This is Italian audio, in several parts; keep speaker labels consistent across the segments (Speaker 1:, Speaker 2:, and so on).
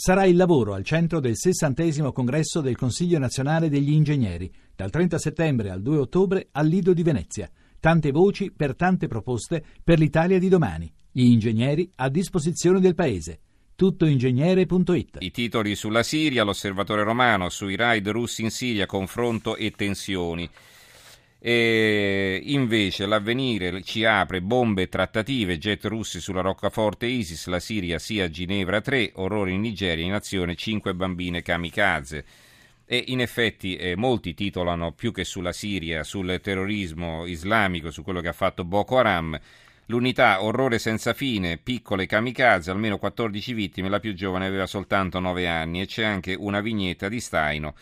Speaker 1: Sarà il lavoro al centro del 60 congresso del Consiglio nazionale degli ingegneri, dal 30 settembre al 2 ottobre al Lido di Venezia. Tante voci per tante proposte per l'Italia di domani. Gli ingegneri a disposizione del Paese. Tuttoingegnere.it
Speaker 2: I titoli sulla Siria, l'osservatore romano, sui raid russi in Siria, confronto e tensioni. E invece l'avvenire ci apre bombe e trattative, jet russi sulla roccaforte ISIS, la Siria sia Ginevra 3, orrore in Nigeria, in azione 5 bambine kamikaze. E in effetti eh, molti titolano più che sulla Siria, sul terrorismo islamico, su quello che ha fatto Boko Haram. L'unità orrore senza fine, piccole kamikaze, almeno 14 vittime, la più giovane aveva soltanto 9 anni e c'è anche una vignetta di Staino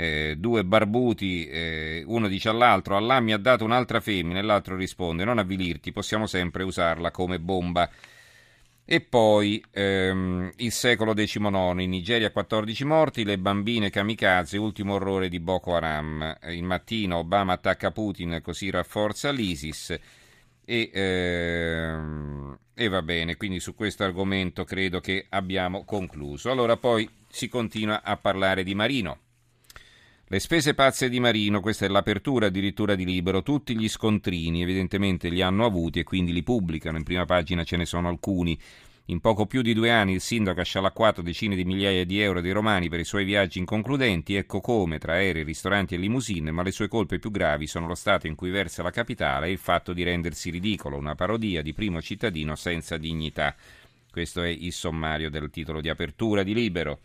Speaker 2: eh, due barbuti, eh, uno dice all'altro, Allah mi ha dato un'altra femmina e l'altro risponde, non avvilirti, possiamo sempre usarla come bomba. E poi ehm, il secolo XIX, in Nigeria 14 morti, le bambine kamikaze, ultimo orrore di Boko Haram. Il mattino Obama attacca Putin, così rafforza l'ISIS. E, ehm, e va bene, quindi su questo argomento credo che abbiamo concluso. Allora poi si continua a parlare di Marino. Le spese pazze di Marino, questa è l'apertura addirittura di Libero, tutti gli scontrini evidentemente li hanno avuti e quindi li pubblicano, in prima pagina ce ne sono alcuni. In poco più di due anni il sindaco ha scialacquato decine di migliaia di euro dei romani per i suoi viaggi inconcludenti, ecco come, tra aerei, ristoranti e limousine, ma le sue colpe più gravi sono lo stato in cui versa la capitale e il fatto di rendersi ridicolo, una parodia di primo cittadino senza dignità. Questo è il sommario del titolo di apertura di Libero.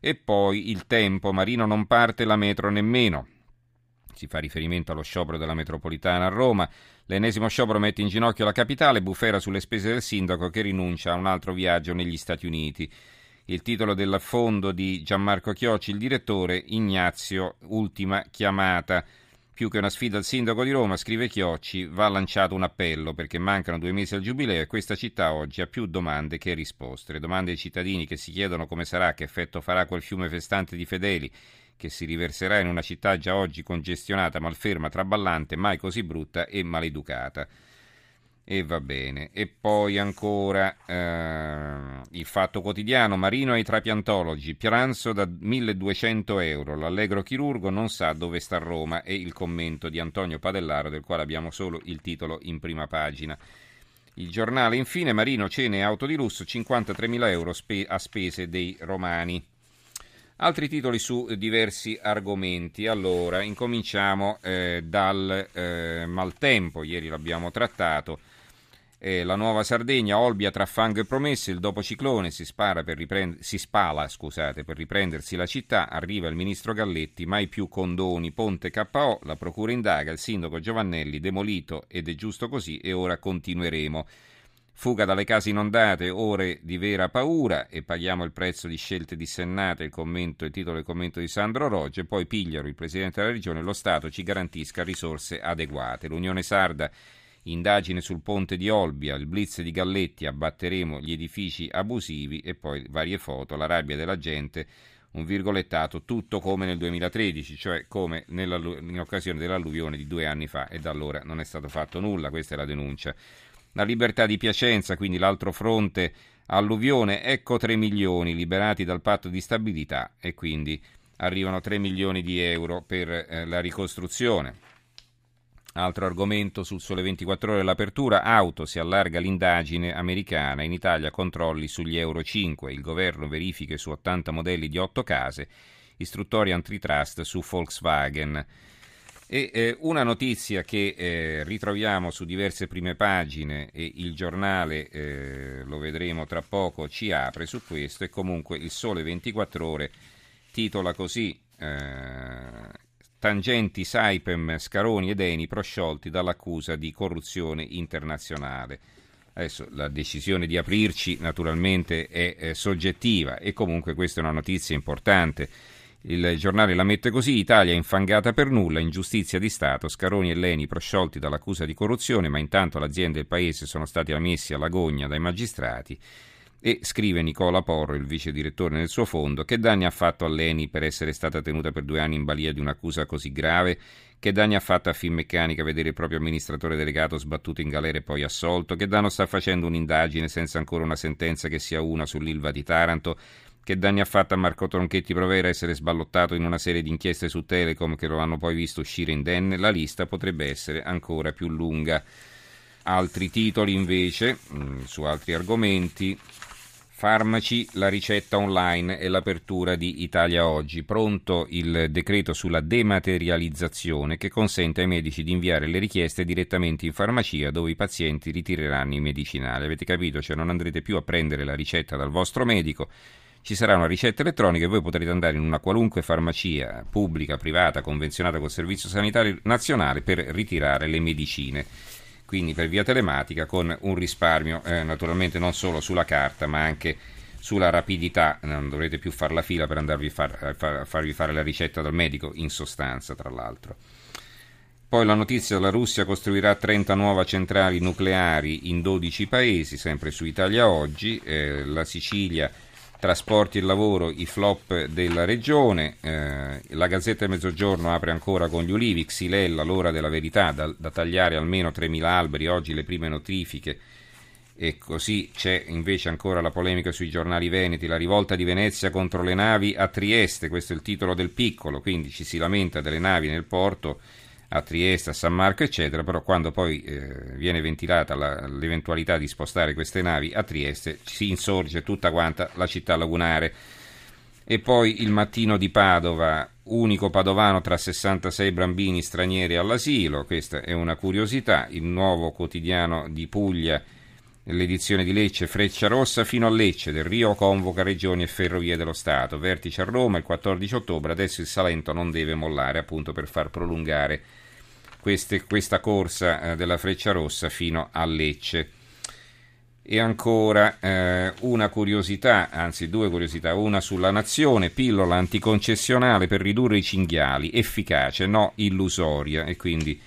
Speaker 2: E poi il tempo, Marino non parte la metro nemmeno. Si fa riferimento allo sciopero della metropolitana a Roma. L'ennesimo sciopero mette in ginocchio la capitale, bufera sulle spese del sindaco che rinuncia a un altro viaggio negli Stati Uniti. Il titolo del fondo di Gianmarco Chiocci, il direttore, Ignazio, ultima chiamata. Più che una sfida al sindaco di Roma, scrive Chiocci, va lanciato un appello perché mancano due mesi al giubileo e questa città oggi ha più domande che risposte. Le domande ai cittadini che si chiedono come sarà, che effetto farà quel fiume festante di fedeli che si riverserà in una città già oggi congestionata, malferma, traballante, mai così brutta e maleducata. E va bene. E poi ancora eh, il fatto quotidiano, Marino ai trapiantologi, pranzo da 1200 euro, l'allegro chirurgo non sa dove sta Roma e il commento di Antonio Padellaro del quale abbiamo solo il titolo in prima pagina. Il giornale infine, Marino cene e auto di lusso, 53.000 euro spe- a spese dei romani. Altri titoli su diversi argomenti. Allora, incominciamo eh, dal eh, maltempo, ieri l'abbiamo trattato. Eh, la nuova Sardegna, Olbia tra fango e promesse, il dopo ciclone si, riprend- si spala scusate, per riprendersi la città, arriva il ministro Galletti, mai più condoni, ponte KO, la procura indaga, il sindaco Giovannelli demolito ed è giusto così e ora continueremo. Fuga dalle case inondate, ore di vera paura e paghiamo il prezzo di scelte dissennate, il, commento, il titolo del commento di Sandro Rogge, poi pigliano il Presidente della Regione, lo Stato ci garantisca risorse adeguate. L'Unione Sarda indagine sul ponte di Olbia, il blitz di Galletti, abbatteremo gli edifici abusivi e poi varie foto, la rabbia della gente, un virgolettato, tutto come nel 2013, cioè come in occasione dell'alluvione di due anni fa e da allora non è stato fatto nulla, questa è la denuncia. La libertà di Piacenza, quindi l'altro fronte alluvione, ecco 3 milioni liberati dal patto di stabilità e quindi arrivano 3 milioni di euro per eh, la ricostruzione. Altro argomento sul sole 24 ore l'apertura auto si allarga l'indagine americana. In Italia controlli sugli Euro 5 il governo verifiche su 80 modelli di 8 case istruttoria antitrust su Volkswagen. E eh, una notizia che eh, ritroviamo su diverse prime pagine e il giornale, eh, lo vedremo tra poco, ci apre su questo. E comunque il Sole 24 ore titola così eh, tangenti Saipem, Scaroni ed Eni prosciolti dall'accusa di corruzione internazionale. Adesso la decisione di aprirci naturalmente è, è soggettiva e comunque questa è una notizia importante. Il giornale la mette così: Italia infangata per nulla, ingiustizia di Stato, Scaroni e Leni prosciolti dall'accusa di corruzione, ma intanto l'azienda e il paese sono stati ammessi alla gogna dai magistrati. E scrive Nicola Porro, il vice direttore nel suo fondo, che danni ha fatto a Leni per essere stata tenuta per due anni in balia di un'accusa così grave? Che danni ha fatto a Finmeccanica vedere il proprio amministratore delegato sbattuto in galera e poi assolto? Che danno sta facendo un'indagine senza ancora una sentenza che sia una sull'Ilva di Taranto? Che danni ha fatto a Marco Tronchetti Provera essere sballottato in una serie di inchieste su Telecom che lo hanno poi visto uscire indenne? La lista potrebbe essere ancora più lunga. Altri titoli invece, mm, su altri argomenti. Farmaci, la ricetta online e l'apertura di Italia Oggi. Pronto il decreto sulla dematerializzazione che consente ai medici di inviare le richieste direttamente in farmacia dove i pazienti ritireranno i medicinali. Avete capito? Cioè non andrete più a prendere la ricetta dal vostro medico. Ci sarà una ricetta elettronica e voi potrete andare in una qualunque farmacia pubblica, privata, convenzionata col Servizio Sanitario Nazionale per ritirare le medicine quindi per via telematica con un risparmio eh, naturalmente non solo sulla carta ma anche sulla rapidità, non dovrete più fare la fila per andarvi far, far, farvi fare la ricetta dal medico, in sostanza tra l'altro. Poi la notizia, la Russia costruirà 30 nuove centrali nucleari in 12 paesi, sempre su Italia Oggi, eh, la Sicilia trasporti e lavoro, i flop della regione, eh, la Gazzetta del Mezzogiorno apre ancora con gli ulivi, Xylella, l'ora della verità, da, da tagliare almeno 3.000 alberi, oggi le prime notifiche. E così c'è invece ancora la polemica sui giornali veneti, la rivolta di Venezia contro le navi a Trieste, questo è il titolo del piccolo, quindi ci si lamenta delle navi nel porto a Trieste, a San Marco, eccetera, però quando poi eh, viene ventilata la, l'eventualità di spostare queste navi a Trieste si insorge tutta quanta la città lagunare. E poi il mattino di Padova, unico padovano tra 66 bambini stranieri all'asilo, questa è una curiosità, il nuovo quotidiano di Puglia, l'edizione di Lecce, Freccia Rossa fino a Lecce, del Rio convoca regioni e ferrovie dello Stato, vertice a Roma il 14 ottobre, adesso il Salento non deve mollare appunto per far prolungare queste, questa corsa eh, della Freccia Rossa fino a Lecce. E ancora eh, una curiosità, anzi due curiosità, una sulla nazione, pillola anticoncessionale per ridurre i cinghiali, efficace, no illusoria, e quindi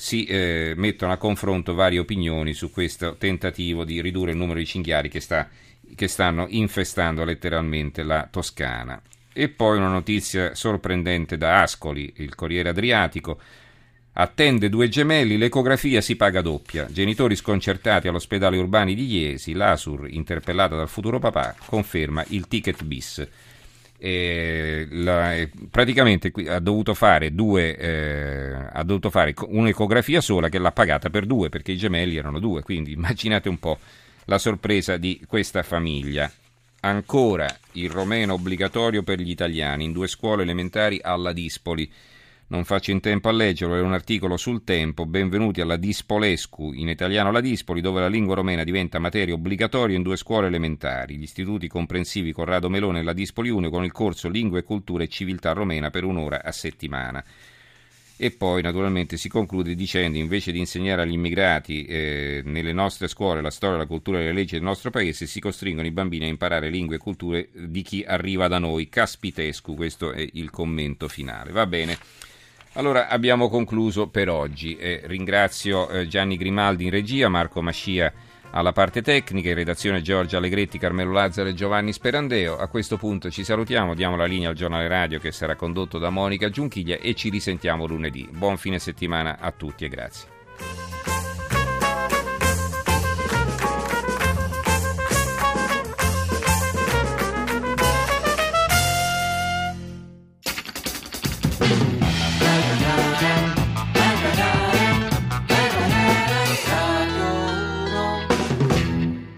Speaker 2: si eh, mettono a confronto varie opinioni su questo tentativo di ridurre il numero di cinghiali che, sta, che stanno infestando letteralmente la Toscana. E poi una notizia sorprendente da Ascoli, il Corriere Adriatico, Attende due gemelli, l'ecografia si paga doppia. Genitori sconcertati all'ospedale Urbani di Iesi, l'Asur, interpellata dal futuro papà, conferma il ticket bis. Eh, la, praticamente ha dovuto, fare due, eh, ha dovuto fare un'ecografia sola che l'ha pagata per due perché i gemelli erano due, quindi immaginate un po' la sorpresa di questa famiglia. Ancora il romeno obbligatorio per gli italiani in due scuole elementari alla Dispoli. Non faccio in tempo a leggerlo, è un articolo sul tempo. Benvenuti alla Dispolescu, in italiano la Dispoli, dove la lingua romena diventa materia obbligatoria in due scuole elementari. Gli istituti comprensivi Corrado Melone e la Dispoli 1 con il corso Lingua e Cultura e Civiltà Romena per un'ora a settimana. E poi naturalmente si conclude dicendo invece di insegnare agli immigrati eh, nelle nostre scuole la storia, la cultura e le leggi del nostro paese, si costringono i bambini a imparare lingue e culture di chi arriva da noi. Caspitescu, questo è il commento finale. Va bene. Allora abbiamo concluso per oggi. Eh, ringrazio eh, Gianni Grimaldi in regia, Marco Mascia alla parte tecnica, in redazione Giorgia Allegretti, Carmelo Lazzaro e Giovanni Sperandeo. A questo punto ci salutiamo, diamo la linea al giornale radio che sarà condotto da Monica Giunchiglia e ci risentiamo lunedì. Buon fine settimana a tutti e grazie.